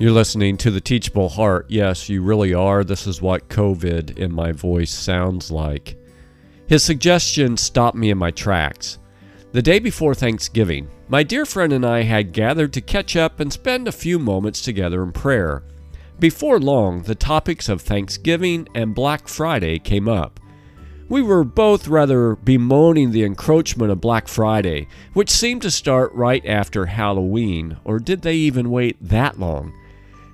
You're listening to the Teachable Heart. Yes, you really are. This is what COVID in my voice sounds like. His suggestion stopped me in my tracks. The day before Thanksgiving, my dear friend and I had gathered to catch up and spend a few moments together in prayer. Before long, the topics of Thanksgiving and Black Friday came up. We were both rather bemoaning the encroachment of Black Friday, which seemed to start right after Halloween, or did they even wait that long?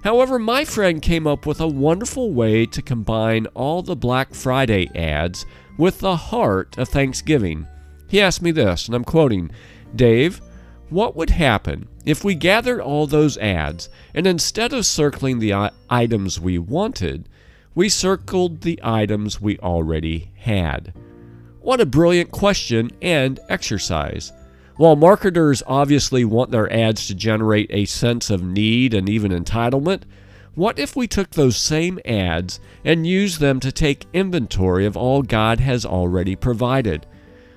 However, my friend came up with a wonderful way to combine all the Black Friday ads with the heart of Thanksgiving. He asked me this, and I'm quoting Dave, what would happen if we gathered all those ads and instead of circling the items we wanted, we circled the items we already had? What a brilliant question and exercise. While marketers obviously want their ads to generate a sense of need and even entitlement, what if we took those same ads and used them to take inventory of all God has already provided?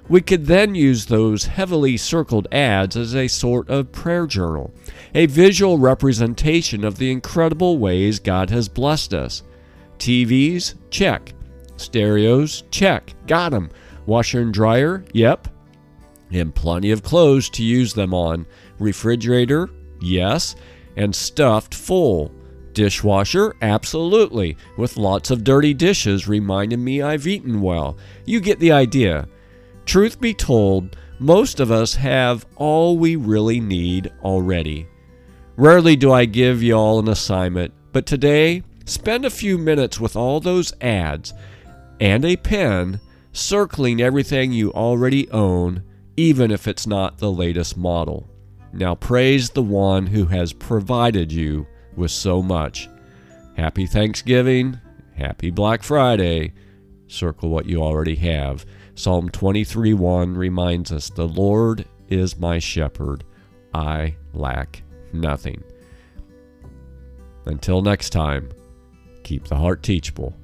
We could then use those heavily circled ads as a sort of prayer journal, a visual representation of the incredible ways God has blessed us. TVs? Check. Stereos? Check. Got 'em. Washer and dryer? Yep and plenty of clothes to use them on. Refrigerator, yes, and stuffed full. Dishwasher, absolutely, with lots of dirty dishes reminding me I've eaten well. You get the idea. Truth be told, most of us have all we really need already. Rarely do I give y'all an assignment, but today, spend a few minutes with all those ads and a pen circling everything you already own even if it's not the latest model. Now praise the one who has provided you with so much. Happy Thanksgiving, happy Black Friday. Circle what you already have. Psalm 23 1 reminds us, The Lord is my shepherd, I lack nothing. Until next time, keep the heart teachable.